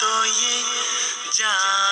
तो ये जा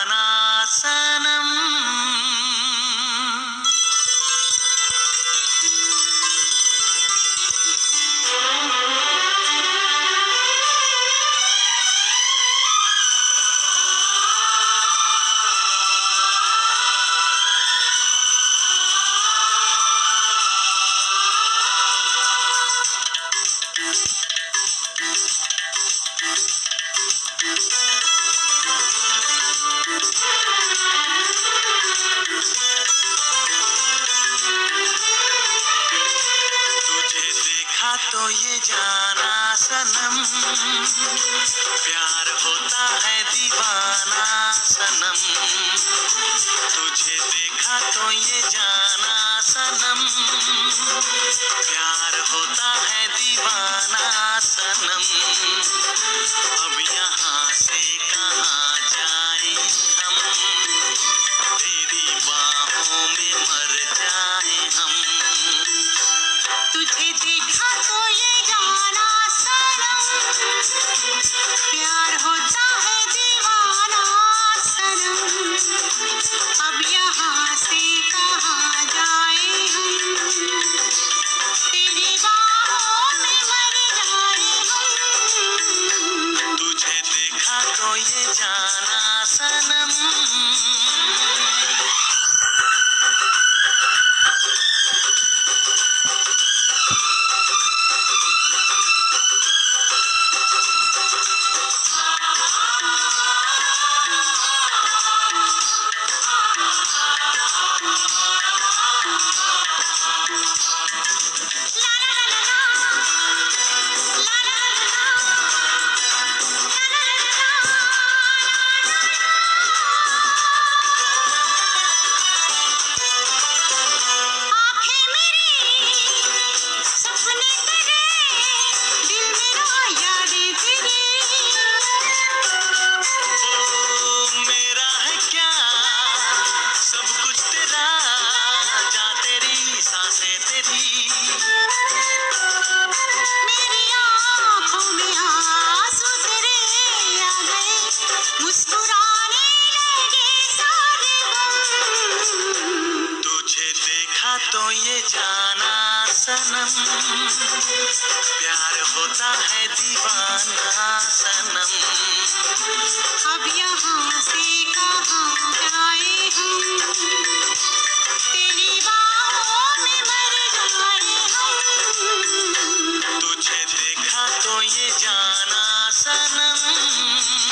तो ये जाना सनम। प्यार होता है दीवाना सनम। तुझे देखा तो ये जाना सनम। प्यार होता है दीवाना सनम। अब यहाँ जाना सनम।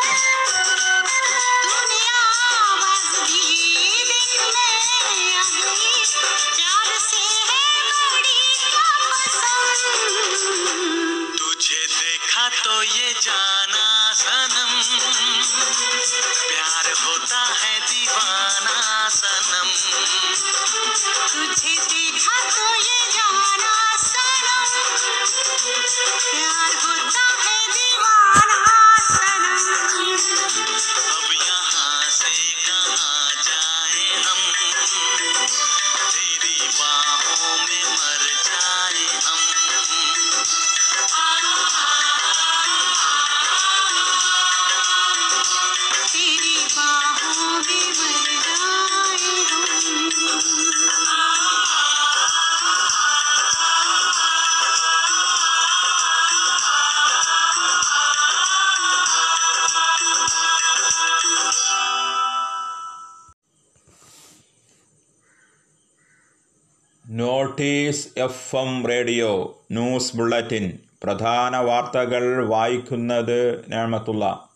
Notice F M radio news bulletin പ്രധാന വാർത്തകൾ വായിക്കുന്നത് നേമത്തുള്ള.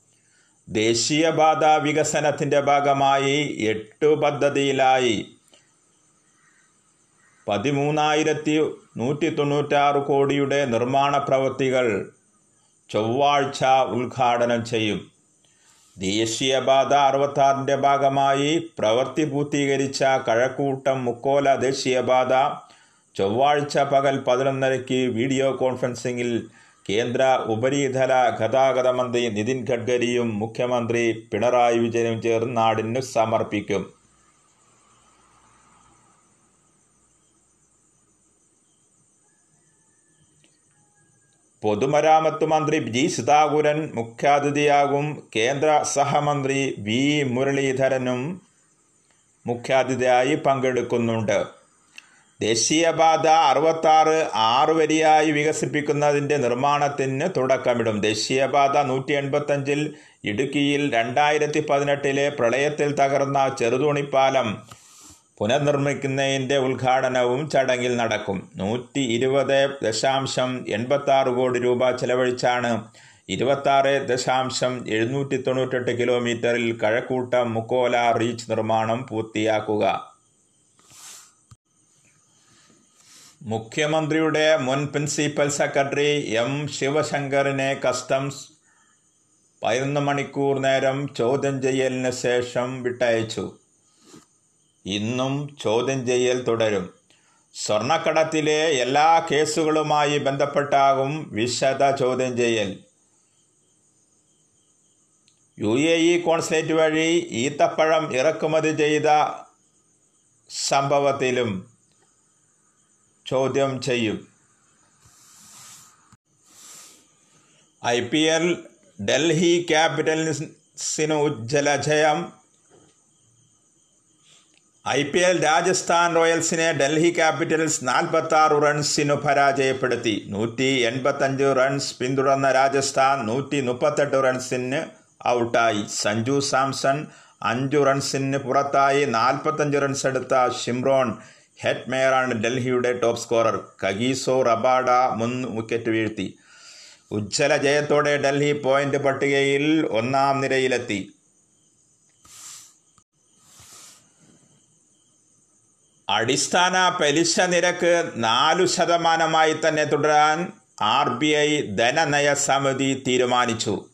ദേശീയപാത വികസനത്തിന്റെ ഭാഗമായി എട്ടു പദ്ധതിയിലായി. പതിമൂന്നായിരത്തി നൂറ്റി തൊണ്ണൂറ്റാറ് കോടിയുടെ നിർമ്മാണ പ്രവൃത്തികൾ ചൊവ്വാഴ്ച ഉദ്ഘാടനം ചെയ്യും. ദേശീയപാത അറുപത്താറിന്റെ ഭാഗമായി പ്രവൃത്തി പൂർത്തീകരിച്ച കഴക്കൂട്ടം മുക്കോല ദേശീയപാത ചൊവ്വാഴ്ച പകൽ പതിനൊന്നരയ്ക്ക് വീഡിയോ കോൺഫറൻസിംഗിൽ കേന്ദ്ര ഉപരിതല ഗതാഗത മന്ത്രി നിതിൻ ഗഡ്കരിയും മുഖ്യമന്ത്രി പിണറായി വിജയനും ചേർന്ന് നാടിന് സമർപ്പിക്കും. പൊതുമരാമത്ത് മന്ത്രി ജി സുധാകുരൻ മുഖ്യാതിഥിയാകും കേന്ദ്ര സഹമന്ത്രി വി മുരളീധരനും മുഖ്യാതിഥിയായി പങ്കെടുക്കുന്നുണ്ട്. ദേശീയപാത അറുപത്താറ് ആറ് വരിയായി വികസിപ്പിക്കുന്നതിന്റെ നിർമ്മാണത്തിന് തുടക്കമിടും. ദേശീയപാത നൂറ്റി എൺപത്തഞ്ചിൽ ഇടുക്കിയിൽ രണ്ടായിരത്തി പതിനെട്ടിലെ പ്രളയത്തിൽ തകർന്ന ചെറുതോണിപ്പാലം പുനർനിർമ്മിക്കുന്നതിന്റെ ഉദ്ഘാടനവും ചടങ്ങിൽ നടക്കും. നൂറ്റി ഇരുപത് ദശാംശം എൺപത്തി ആറ് കോടി രൂപ ചെലവഴിച്ചാണ് ഇരുപത്താറ് ദശാംശം എഴുന്നൂറ്റി തൊണ്ണൂറ്റെട്ട് കിലോമീറ്ററിൽ കഴക്കൂട്ടം മുക്കോല റീച്ച് നിർമ്മാണം പൂർത്തിയാക്കുക. മുഖ്യമന്ത്രിയുടെ മുൻ പ്രിൻസിപ്പൽ സെക്രട്ടറി എം ശിവശങ്കറിനെ കസ്റ്റംസ് പതിനൊന്ന് മണിക്കൂർ നേരം ചോദ്യം ചെയ്യലിന് ശേഷം വിട്ടയച്ചു. ഇന്നും ചോദ്യം ചെയ്യൽ തുടരും. സ്വർണക്കടത്തിലെ എല്ലാ കേസുകളുമായി ബന്ധപ്പെട്ടാകും വിശദ ചോദ്യം ചെയ്യൽ. യു എ ഇ കോൺസുലേറ്റ് വഴി ഈത്തപ്പഴം ഇറക്കുമതി ചെയ്ത സംഭവത്തിലും ചോദ്യം ചെയ്യും. ഐ പി എൽ ഡൽഹി ക്യാപിറ്റൽസിന് ഉജ്ജ്വല ജയം. ഐ പി എൽ രാജസ്ഥാൻ റോയൽസിനെ ഡൽഹി ക്യാപിറ്റൽസ് നാൽപ്പത്തി ആറ് റൺസിനു പരാജയപ്പെടുത്തി. നൂറ്റി എൺപത്തഞ്ച് റൺസ് പിന്തുടർന്ന രാജസ്ഥാൻ നൂറ്റി മുപ്പത്തെട്ട് റൺസിന് ഔട്ടായി. സഞ്ജു സാംസൺ അഞ്ചു റൺസിന് പുറത്തായി. നാൽപ്പത്തഞ്ച് റൺസ് എടുത്ത ഷിംറോൺ ഹെറ്റ്മേയറാണ് ഡൽഹിയുടെ ടോപ്പ് സ്കോറർ. കഗീസോ റബാഡ മുൻ വിക്കറ്റ് വീഴ്ത്തി. ഉജ്ജ്വല ജയത്തോടെ ഡൽഹി പോയിന്റ് പട്ടികയിൽ ഒന്നാം നിരയിലെത്തി. അടിസ്ഥാന പലിശ നിരക്ക് നാലു ശതമാനമായി തന്നെ തുടരാൻ ആർ ബി ഐ ധനനയ സമിതി തീരുമാനിച്ചു.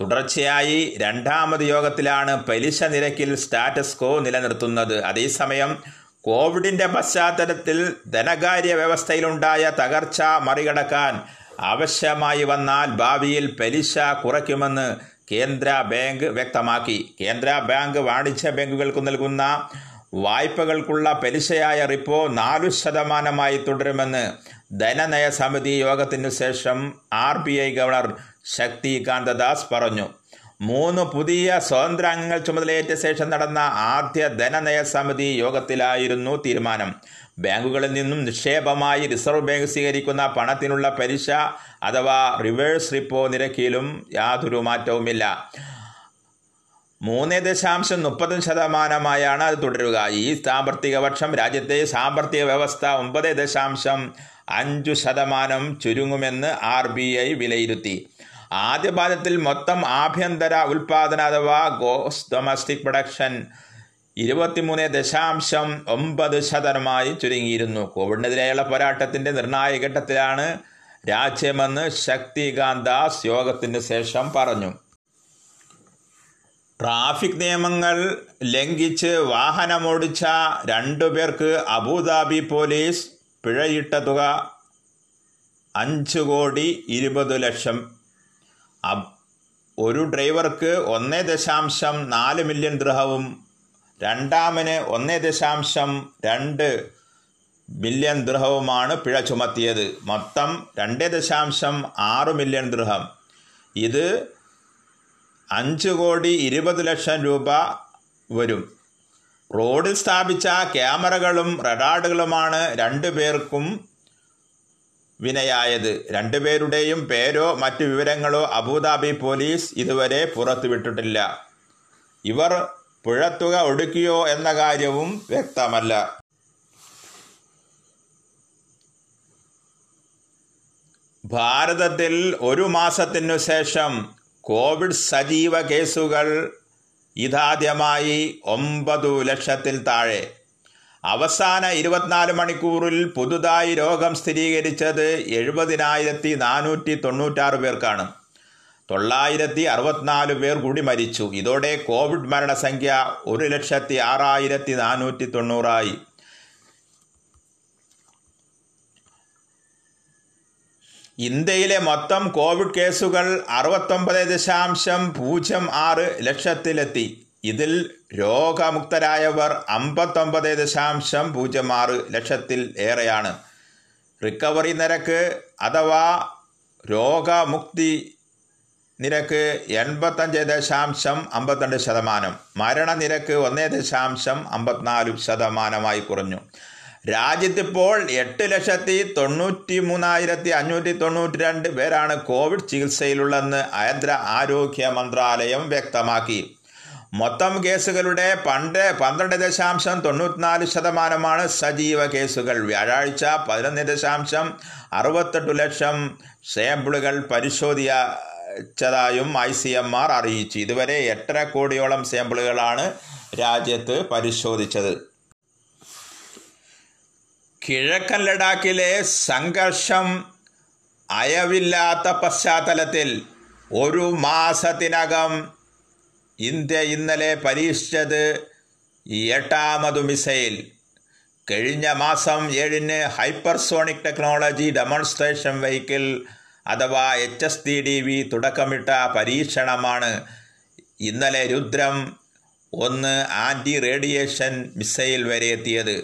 തുടർച്ചയായി രണ്ടാമത് യോഗത്തിലാണ് പലിശ നിരക്കിൽ സ്റ്റാറ്റസ് കോ നിലനിർത്തുന്നത്. അതേസമയം കോവിഡിന്റെ പശ്ചാത്തലത്തിൽ ധനകാര്യ വ്യവസ്ഥയിലുണ്ടായ തകർച്ച മറികടക്കാൻ ആവശ്യമായി വന്നാൽ ഭാവിയിൽ പലിശ കുറയ്ക്കുമെന്ന് കേന്ദ്ര ബാങ്ക് വ്യക്തമാക്കി. കേന്ദ്ര ബാങ്ക് വാണിജ്യ ബാങ്കുകൾക്ക് നൽകുന്ന വായ്പകൾക്കുള്ള പലിശയായ റിപ്പോ നാലു ശതമാനമായി തുടരുമെന്ന് ധനനയ സമിതി യോഗത്തിനു ശേഷം R B I governor Shaktikanta Das പറഞ്ഞു. മൂന്ന് പുതിയ സ്വതന്ത്ര അംഗങ്ങൾ ചുമതലയേറ്റ ശേഷം നടന്ന ആദ്യ ധനനയ സമിതി യോഗത്തിലായിരുന്നു തീരുമാനം. ബാങ്കുകളിൽ നിന്നും നിക്ഷേപമായി റിസർവ് ബാങ്ക് സ്വീകരിക്കുന്ന പണത്തിനുള്ള പലിശ അഥവാ റിവേഴ്സ് റിപ്പോ നിരക്കിലും യാതൊരു മാറ്റവുമില്ല. മൂന്ന് ദശാംശം മുപ്പത് ശതമാനമായാണ് അത് തുടരുക. ഈ സാമ്പത്തിക വർഷം രാജ്യത്തെ സാമ്പത്തിക വ്യവസ്ഥ ഒമ്പത് ദശാംശം അഞ്ചു ശതമാനം ചുരുങ്ങുമെന്ന് ആർ ബി ഐ വിലയിരുത്തി. ആദ്യ പാദത്തിൽ മൊത്തം ആഭ്യന്തര ഉൽപാദന അഥവാ ഗോസ് ഡൊമസ്റ്റിക് പ്രൊഡക്ഷൻ ഇരുപത്തിമൂന്ന് ദശാംശം ഒമ്പത് ശതമാനമായി ചുരുങ്ങിയിരുന്നു. കോവിഡിനെതിരെയുള്ള പോരാട്ടത്തിന്റെ നിർണായക ഘട്ടത്തിലാണ് രാജ്യമെന്ന് ശക്തികാന്ത് ദാസ് യോഗത്തിന് ശേഷം പറഞ്ഞു. ട്രാഫിക് നിയമങ്ങൾ ലംഘിച്ച് വാഹനമോടിച്ച രണ്ടുപേർക്ക് അബുദാബി പോലീസ് പിഴയിട്ട തുക അഞ്ച് കോടി ഇരുപത് ലക്ഷം ഒരു ഡ്രൈവർക്ക് ഒന്ന് ദശാംശം നാല് മില്യൺ ദൃഹവും രണ്ടാമന് ഒന്ന് ദശാംശം രണ്ട് മില്യൺ ദൃഹവുമാണ് പിഴ ചുമത്തിയത്. മൊത്തം രണ്ട് ദശാംശം ആറ് മില്യൺ ദൃഹം. ഇത് അഞ്ച് കോടി ഇരുപത് ലക്ഷം രൂപ വരും. റോഡിൽ സ്ഥാപിച്ച ക്യാമറകളും റഡാറുകളുമാണ് രണ്ടുപേർക്കും വിനയായത്. രണ്ടുപേരുടെയും പേരോ മറ്റു വിവരങ്ങളോ അബുദാബി പോലീസ് ഇതുവരെ പുറത്തുവിട്ടിട്ടില്ല. ഇവർ പുഴത്തുക ഒടുക്കിയോ എന്ന കാര്യവും വ്യക്തമല്ല. ഭാരതത്തിൽ ഒരു മാസത്തിനു ശേഷം കോവിഡ് സജീവ കേസുകൾ ഇതാദ്യമായി ഒമ്പതു ലക്ഷത്തിൽ താഴെ. അവസാന ഇരുപത്തിനാല് മണിക്കൂറിൽ പുതുതായി രോഗം സ്ഥിരീകരിച്ചത് എഴുപതിനായിരത്തി നാനൂറ്റി തൊണ്ണൂറ്റാറ് പേർക്കാണ്. തൊള്ളായിരത്തി അറുപത്തിനാല് പേർ കൂടി മരിച്ചു. ഇതോടെ കോവിഡ് മരണസംഖ്യ ഒരു ലക്ഷത്തി ആറായിരത്തി നാനൂറ്റി തൊണ്ണൂറായി ഇന്ത്യയിലെ മൊത്തം കോവിഡ് കേസുകൾ അറുപത്തൊമ്പത് ദശാംശം പൂജ്യം ആറ് ലക്ഷത്തിലെത്തി. ഇതിൽ രോഗമുക്തരായവർ അമ്പത്തൊമ്പത് ദശാംശം പൂജ്യം ആറ് ലക്ഷത്തിൽ ഏറെയാണ്. റിക്കവറി നിരക്ക് അഥവാ രോഗമുക്തി നിരക്ക് എൺപത്തഞ്ച് ദശാംശം അമ്പത്തിരണ്ട് ശതമാനം. മരണനിരക്ക് ഒന്ന് ദശാംശം അമ്പത്തിനാല് ശതമാനമായി കുറഞ്ഞു. രാജ്യത്തിപ്പോൾ എട്ട് ലക്ഷത്തി തൊണ്ണൂറ്റി മൂന്നായിരത്തി അഞ്ഞൂറ്റി തൊണ്ണൂറ്റി രണ്ട് പേരാണ് കോവിഡ് ചികിത്സയിലുള്ളതെന്ന് കേന്ദ്ര ആരോഗ്യ മന്ത്രാലയം വ്യക്തമാക്കി. മൊത്തം കേസുകളുടെ പണ്ട് പന്ത്രണ്ട് ദശാംശം തൊണ്ണൂറ്റിനാല് ശതമാനമാണ് സജീവ കേസുകൾ. വ്യാഴാഴ്ച പതിനൊന്ന് ദശാംശം അറുപത്തെട്ട് ലക്ഷം സാമ്പിളുകൾ പരിശോധിച്ചതായും ഐ സി എം ആർ അറിയിച്ചു. ഇതുവരെ എട്ടര കോടിയോളം സാമ്പിളുകളാണ് രാജ്യത്ത് പരിശോധിച്ചത്. കിഴക്കൻ ലഡാക്കിലെ സംഘർഷം അയവില്ലാത്ത പശ്ചാത്തലത്തിൽ ഒരു മാസത്തിനകം ഇന്ത്യ ഇന്നലെ പരീക്ഷിച്ചത് എട്ടാമതു മിസൈൽ. കഴിഞ്ഞ മാസം ഏഴിന് ഹൈപ്പർസോണിക് ടെക്നോളജി ഡെമോൺസ്ട്രേഷൻ വെഹിക്കിൾ അഥവാ H S T D V തുടക്കമിട്ട പരീക്ഷണമാണ്. ഇന്നലെ രുദ്രം ഒന്ന് ആന്റി റേഡിയേഷൻ മിസൈൽ വരെ എത്തിയത്.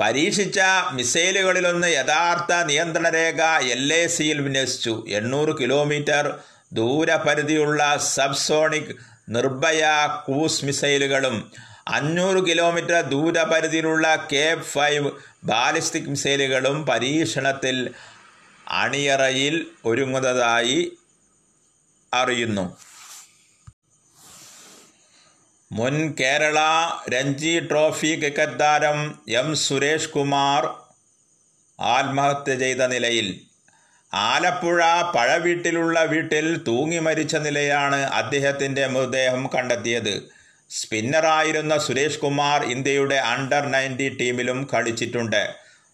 പരീക്ഷിച്ച മിസൈലുകളിലൊന്ന് യഥാർത്ഥ നിയന്ത്രണ രേഖ എൽ എ സിയിൽ വിന്യസിച്ചു. എണ്ണൂറ് കിലോമീറ്റർ ദൂരപരിധിയുള്ള സബ്സോണിക് നിർഭയ ക്രൂസ് മിസൈലുകളും അഞ്ഞൂറ് കിലോമീറ്റർ ദൂരപരിധിയിലുള്ള കെ ഫൈവ് ബാലിസ്റ്റിക് മിസൈലുകളും പരീക്ഷണത്തിൽ അണിയറയിൽ ഒരുങ്ങുന്നതായി അറിയുന്നു. മുൻ കേരള രഞ്ജി ട്രോഫി ക്രിക്കറ്റ് താരം എം സുരേഷ് കുമാർ ആത്മഹത്യ ചെയ്ത നിലയിൽ ആലപ്പുഴ പഴവീട്ടിലുള്ള വീട്ടിൽ തൂങ്ങി മരിച്ച നിലയാണ് അദ്ദേഹത്തിന്റെ മൃതദേഹം കണ്ടെത്തിയത്. സ്പിന്നറായിരുന്ന സുരേഷ് കുമാർ ഇന്ത്യയുടെ അണ്ടർ നയന്റി ടീമിലും കളിച്ചിട്ടുണ്ട്.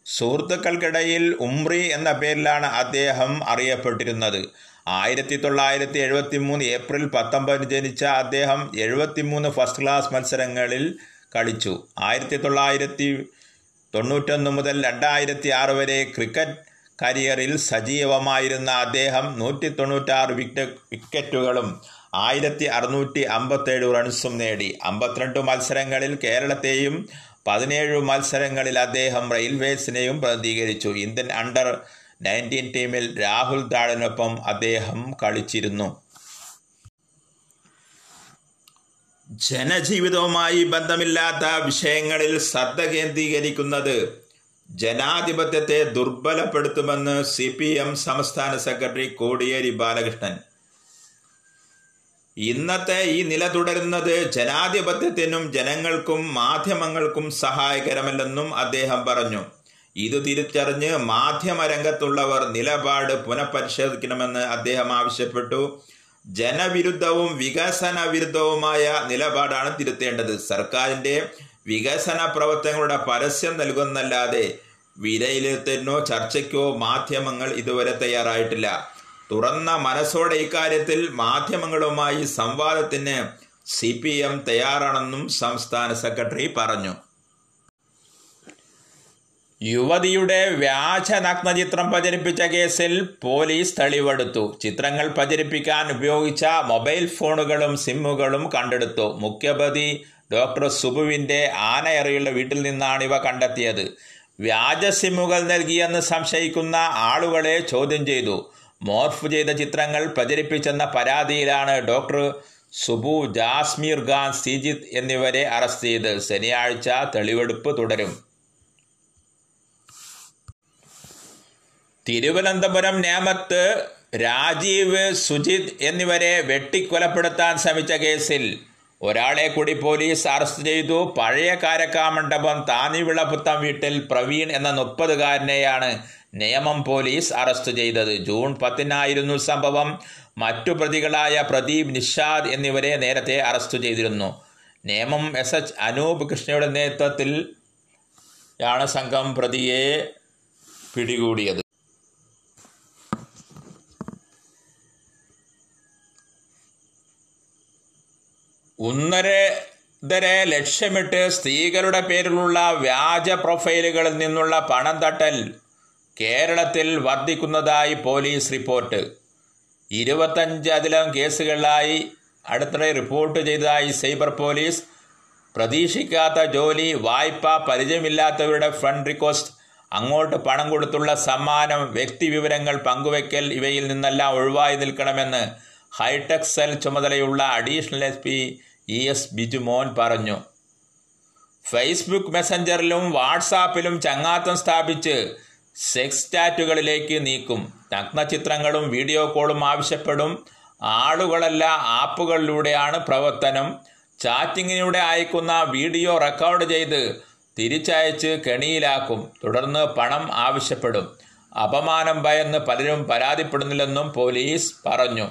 സുഹൃത്തുക്കൾക്കിടയിൽ ഉംറി എന്ന പേരിലാണ് അദ്ദേഹം അറിയപ്പെട്ടിരുന്നത്. ആയിരത്തി തൊള്ളായിരത്തി എഴുപത്തി മൂന്ന് ഏപ്രിൽ പത്തൊമ്പതിന് ജനിച്ച അദ്ദേഹം എഴുപത്തിമൂന്ന് ഫസ്റ്റ് ക്ലാസ് മത്സരങ്ങളിൽ കളിച്ചു. ആയിരത്തി തൊള്ളായിരത്തി തൊണ്ണൂറ്റൊന്ന് മുതൽ രണ്ടായിരത്തി ആറ് വരെ ക്രിക്കറ്റ് കരിയറിൽ സജീവമായിരുന്ന അദ്ദേഹം നൂറ്റി തൊണ്ണൂറ്റാറ് വിക്കറ്റ് വിക്കറ്റുകളും ആയിരത്തി അറുന്നൂറ്റി അമ്പത്തേഴ് റൺസും നേടി. അമ്പത്തിരണ്ട് മത്സരങ്ങളിൽ കേരളത്തെയും പതിനേഴ് മത്സരങ്ങളിൽ അദ്ദേഹം റെയിൽവേസിനെയും പ്രതിനിധീകരിച്ചു. ഇന്ത്യൻ അണ്ടർ നയന്റീൻ ടീമിൽ രാഹുൽ ദ്രാവിഡിനൊപ്പം അദ്ദേഹം കളിച്ചിരുന്നു. ജനജീവിതവുമായി ബന്ധമില്ലാത്ത വിഷയങ്ങളിൽ ശ്രദ്ധ കേന്ദ്രീകരിക്കുന്നത് ജനാധിപത്യത്തെ ദുർബലപ്പെടുത്തുമെന്ന് സി പി എം സംസ്ഥാന സെക്രട്ടറി കോടിയേരി ബാലകൃഷ്ണൻ. ഇന്നത്തെ ഈ നില തുടരുന്നത് ജനാധിപത്യത്തിനും ജനങ്ങൾക്കും മാധ്യമങ്ങൾക്കും സഹായകരമല്ലെന്നും അദ്ദേഹം പറഞ്ഞു. ഇത് തിരിച്ചറിഞ്ഞ് മാധ്യമരംഗത്തുള്ളവർ നിലപാട് പുനഃപരിശോധിക്കണമെന്ന് അദ്ദേഹം ആവശ്യപ്പെട്ടു. ജനവിരുദ്ധവും വികസന വിരുദ്ധവുമായ നിലപാടാണ് തിരുത്തേണ്ടത്. സർക്കാരിന്റെ വികസന പ്രവർത്തനങ്ങളുടെ പരസ്യം നൽകുന്നല്ലാതെ വിലയിരുത്തലിനോ ചർച്ചയ്ക്കോ മാധ്യമങ്ങൾ ഇതുവരെ തയ്യാറായിട്ടില്ല. തുറന്ന മനസ്സോടെ ഇക്കാര്യത്തിൽ മാധ്യമങ്ങളുമായി സംവാദത്തിന് സി പി എം തയ്യാറാണെന്നും സംസ്ഥാന സെക്രട്ടറി പറഞ്ഞു. യുവതിയുടെ വ്യാജ നഗ്നചിത്രം പ്രചരിപ്പിച്ച കേസിൽ പോലീസ് തെളിവെടുത്തു. ചിത്രങ്ങൾ പ്രചരിപ്പിക്കാൻ ഉപയോഗിച്ച മൊബൈൽ ഫോണുകളും സിമ്മുകളും കണ്ടെടുത്തു. മുഖ്യപ്രതി ഡോക്ടർ സുബുവിന്റെ ആനയറിയുള്ള വീട്ടിൽ നിന്നാണ് ഇവ കണ്ടെത്തിയത്. വ്യാജ സിമ്മുകൾ നൽകിയെന്ന് സംശയിക്കുന്ന ആളുകളെ ചോദ്യം ചെയ്തു. മോർഫ് ചെയ്ത ചിത്രങ്ങൾ പ്രചരിപ്പിച്ചെന്ന പരാതിയിലാണ് ഡോക്ടർ സുബു ജാസ്മീർ ഖാൻ സിജിത്ത് എന്നിവരെ അറസ്റ്റ് ചെയ്ത്. ശനിയാഴ്ച തെളിവെടുപ്പ് തുടരും. തിരുവനന്തപുരം നേമത്ത് രാജീവ് സുജിത് എന്നിവരെ വെട്ടിക്കൊലപ്പെടുത്താൻ ശ്രമിച്ച കേസിൽ ഒരാളെ കൂടി പോലീസ് അറസ്റ്റ് ചെയ്തു. പഴയ കാരക്കാമണ്ഡപം താന്നിവിളപുത്തം വീട്ടിൽ പ്രവീൺ എന്ന മുപ്പതുകാരനെയാണ് നിയമം പോലീസ് അറസ്റ്റ് ചെയ്തത്. ജൂൺ പത്തിനായിരുന്നു സംഭവം. മറ്റു പ്രതികളായ പ്രദീപ് നിഷാദ് എന്നിവരെ നേരത്തെ അറസ്റ്റ് ചെയ്തിരുന്നു. നിയമം എസ് എച്ച് അനൂപ് കൃഷ്ണയുടെ നേതൃത്വത്തിൽ യാണ് സംഘം പ്രതിയെ പിടികൂടിയത്. ഉന്നതരെ ലക്ഷ്യമിട്ട് സ്ത്രീകളുടെ പേരിലുള്ള വ്യാജ പ്രൊഫൈലുകളിൽ നിന്നുള്ള പണം തട്ടൽ കേരളത്തിൽ വർദ്ധിക്കുന്നതായി പോലീസ് റിപ്പോർട്ട്. ഇരുപത്തഞ്ചതിലും കേസുകളിലായി അടുത്തിടെ റിപ്പോർട്ട് ചെയ്തതായി സൈബർ പോലീസ്. പ്രതീക്ഷിക്കാത്ത ജോലി വായ്പ പരിചയമില്ലാത്തവരുടെ ഫണ്ട് റിക്വസ്റ്റ് അങ്ങോട്ട് പണം കൊടുത്തുള്ള സമ്മാനം വ്യക്തി വിവരങ്ങൾ പങ്കുവെക്കൽ ഇവയിൽ നിന്നെല്ലാം ഒഴിവായി നിൽക്കണമെന്ന് ഹൈടെക് സെൽ ചുമതലയുള്ള additional S P E S Bijumon പറഞ്ഞു. ഫേസ്ബുക്ക് മെസ്സഞ്ചറിലും വാട്സാപ്പിലും ചങ്ങാത്തം സ്ഥാപിച്ച് സെക്സ് ചാറ്റുകളിലേക്ക് നീക്കും. നഗ്നചിത്രങ്ങളും വീഡിയോ കോളും ആവശ്യപ്പെടും. ആളുകളല്ല ആപ്പുകളിലൂടെയാണ് പ്രവർത്തനം. ചാറ്റിങ്ങിലൂടെ അയക്കുന്ന വീഡിയോ റെക്കോർഡ് ചെയ്ത് തിരിച്ചയച്ച് കെണിയിലാക്കും. തുടർന്ന് പണം ആവശ്യപ്പെടും. അപമാനം ഭയന്ന് പലരും പരാതിപ്പെടുന്നില്ലെന്നും പോലീസ് പറഞ്ഞു.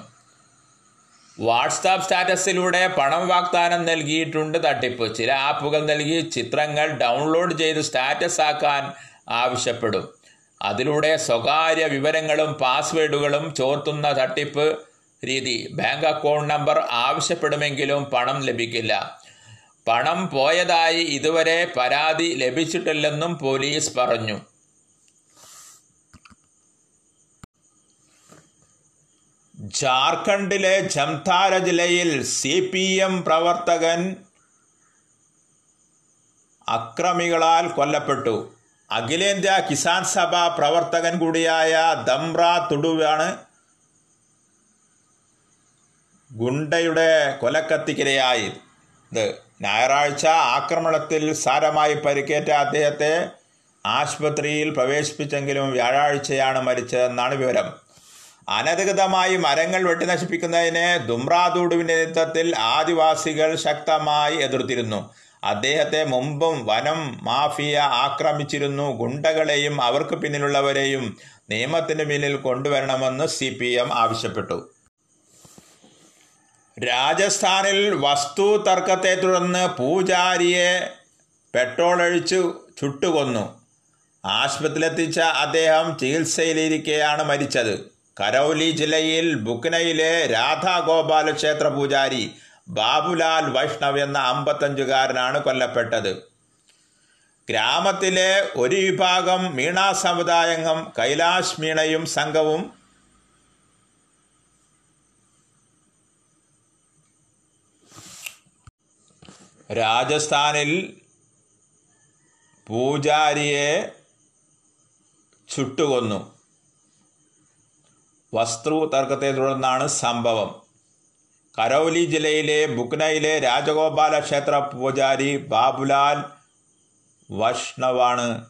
വാട്സാപ്പ് സ്റ്റാറ്റസിലൂടെ പണം വാഗ്ദാനം നൽകിയിട്ടുണ്ട് തട്ടിപ്പ്. ചില ആപ്പുകൾ നൽകി ചിത്രങ്ങൾ ഡൗൺലോഡ് ചെയ്ത് സ്റ്റാറ്റസ് ആക്കാൻ ആവശ്യപ്പെടും. അതിലൂടെ സ്വകാര്യ വിവരങ്ങളും പാസ്വേഡുകളും ചോർത്തുന്ന തട്ടിപ്പ് രീതി. ബാങ്ക് അക്കൗണ്ട് നമ്പർ ആവശ്യപ്പെടുമെങ്കിലും പണം ലഭിക്കില്ല. പണം പോയതായി ഇതുവരെ പരാതി ലഭിച്ചിട്ടില്ലെന്നും പോലീസ് പറഞ്ഞു. ജാർഖണ്ഡിലെ ജംതാര ജില്ലയിൽ സി പി എം പ്രവർത്തകൻ അക്രമികളാൽ കൊല്ലപ്പെട്ടു. അഖിലേന്ത്യാ കിസാൻ സഭ പ്രവർത്തകൻ കൂടിയായ ദംറ തുടുവാണ് ഗുണ്ടയുടെ കൊലക്കത്തിക്കിരയായി. ഞായറാഴ്ച ആക്രമണത്തിൽ സാരമായി പരിക്കേറ്റ അദ്ദേഹത്തെ ആശുപത്രിയിൽ പ്രവേശിപ്പിച്ചെങ്കിലും വ്യാഴാഴ്ചയാണ് മരിച്ചതെന്നാണ് വിവരം. അനധികൃതമായി മരങ്ങൾ വെട്ടിനശിപ്പിക്കുന്നതിനെ ദുംറാദൂഡുവിന്റെ നേതൃത്വത്തിൽ ആദിവാസികൾ ശക്തമായി എതിർത്തിരുന്നു. അദ്ദേഹത്തെ മുമ്പും വനം മാഫിയ ആക്രമിച്ചിരുന്നു. ഗുണ്ടകളെയും അവർക്ക് പിന്നിലുള്ളവരെയും നിയമത്തിന് പിന്നിൽ കൊണ്ടുവരണമെന്ന് സി ആവശ്യപ്പെട്ടു. രാജസ്ഥാനിൽ വസ്തു തർക്കത്തെ തുടർന്ന് പൂജാരിയെ പെട്രോൾ ഒഴിച്ചു ചുട്ടുകൊന്നു. ആശുപത്രിയിലെത്തിച്ച അദ്ദേഹം ചികിത്സയിലിരിക്കെയാണ് മരിച്ചത്. കരൗലി ജില്ലയിൽ ബുക്നയിലെ രാധാഗോപാല ക്ഷേത്ര പൂജാരി ബാബുലാൽ വൈഷ്ണവ് എന്ന അമ്പത്തഞ്ചുകാരനാണ് കൊല്ലപ്പെട്ടത്. ഗ്രാമത്തിലെ ഒരു വിഭാഗം മീണ സമുദായംഗം കൈലാഷ് മീണയും സംഘവും രാജസ്ഥാനിൽ പൂജാരിയെ ചുട്ടുകൊന്നു. വസ്തു തർക്കത്തെ തുടർന്നാണ് സംഭവം. കരൗലി ജില്ലയിലെ ബുക്നയിലെ രാജഗോപാല ക്ഷേത്ര പൂജാരി ബാബുലാൽ വൈഷ്ണവാണ്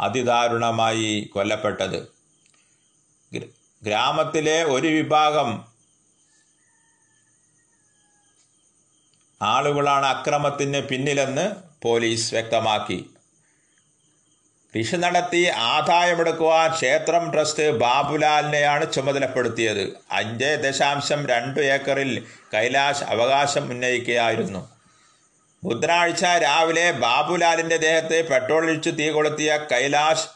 അതിദാരുണമായി കൊല്ലപ്പെട്ടത്. ഗ്രാമത്തിലെ ഒരു വിഭാഗം ആളുകളാണ് അക്രമത്തിന് പിന്നിലെന്ന് പോലീസ് വ്യക്തമാക്കി. കൃഷി നടത്തി ആദായമെടുക്കുവാൻ ക്ഷേത്രം ട്രസ്റ്റ് ബാബുലാലിനെയാണ് ചുമതലപ്പെടുത്തിയത്. അഞ്ച് ദശാംശം രണ്ട് ഏക്കറിൽ കൈലാഷ് അവകാശം ഉന്നയിക്കുകയായിരുന്നു. ബുധനാഴ്ച രാവിലെ ബാബുലാലിന്റെ ദേഹത്ത് പെട്രോൾ ഒഴിച്ച് തീ കൊളുത്തിയ കൈലാഷ്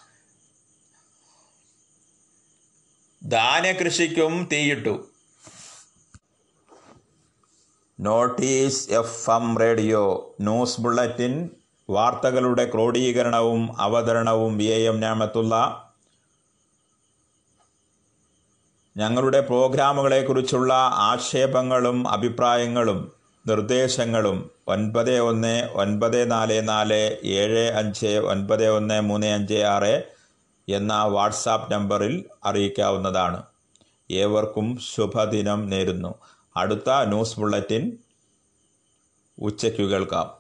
ധാന്യകൃഷിക്കും തീയിട്ടു. Notice F M radio news bulletin വാർത്തകളുടെ ക്രോഡീകരണവും അവതരണവും വി എം ഞാമത്തുള്ള ഞങ്ങളുടെ പ്രോഗ്രാമുകളെക്കുറിച്ചുള്ള ആക്ഷേപങ്ങളും അഭിപ്രായങ്ങളും നിർദ്ദേശങ്ങളും ഒൻപത് ഒന്ന് ഒൻപത് നാല് നാല് ഏഴ് അഞ്ച് ഒൻപത് ഒന്ന് മൂന്ന് അഞ്ച് ആറ് എന്ന വാട്സാപ്പ് നമ്പറിൽ അറിയിക്കാവുന്നതാണ്. ഏവർക്കും ശുഭദിനം നേരുന്നു. അടുത്ത ന്യൂസ് ബുള്ളറ്റിൻ ഉച്ചയ്ക്ക് കേൾക്കാം.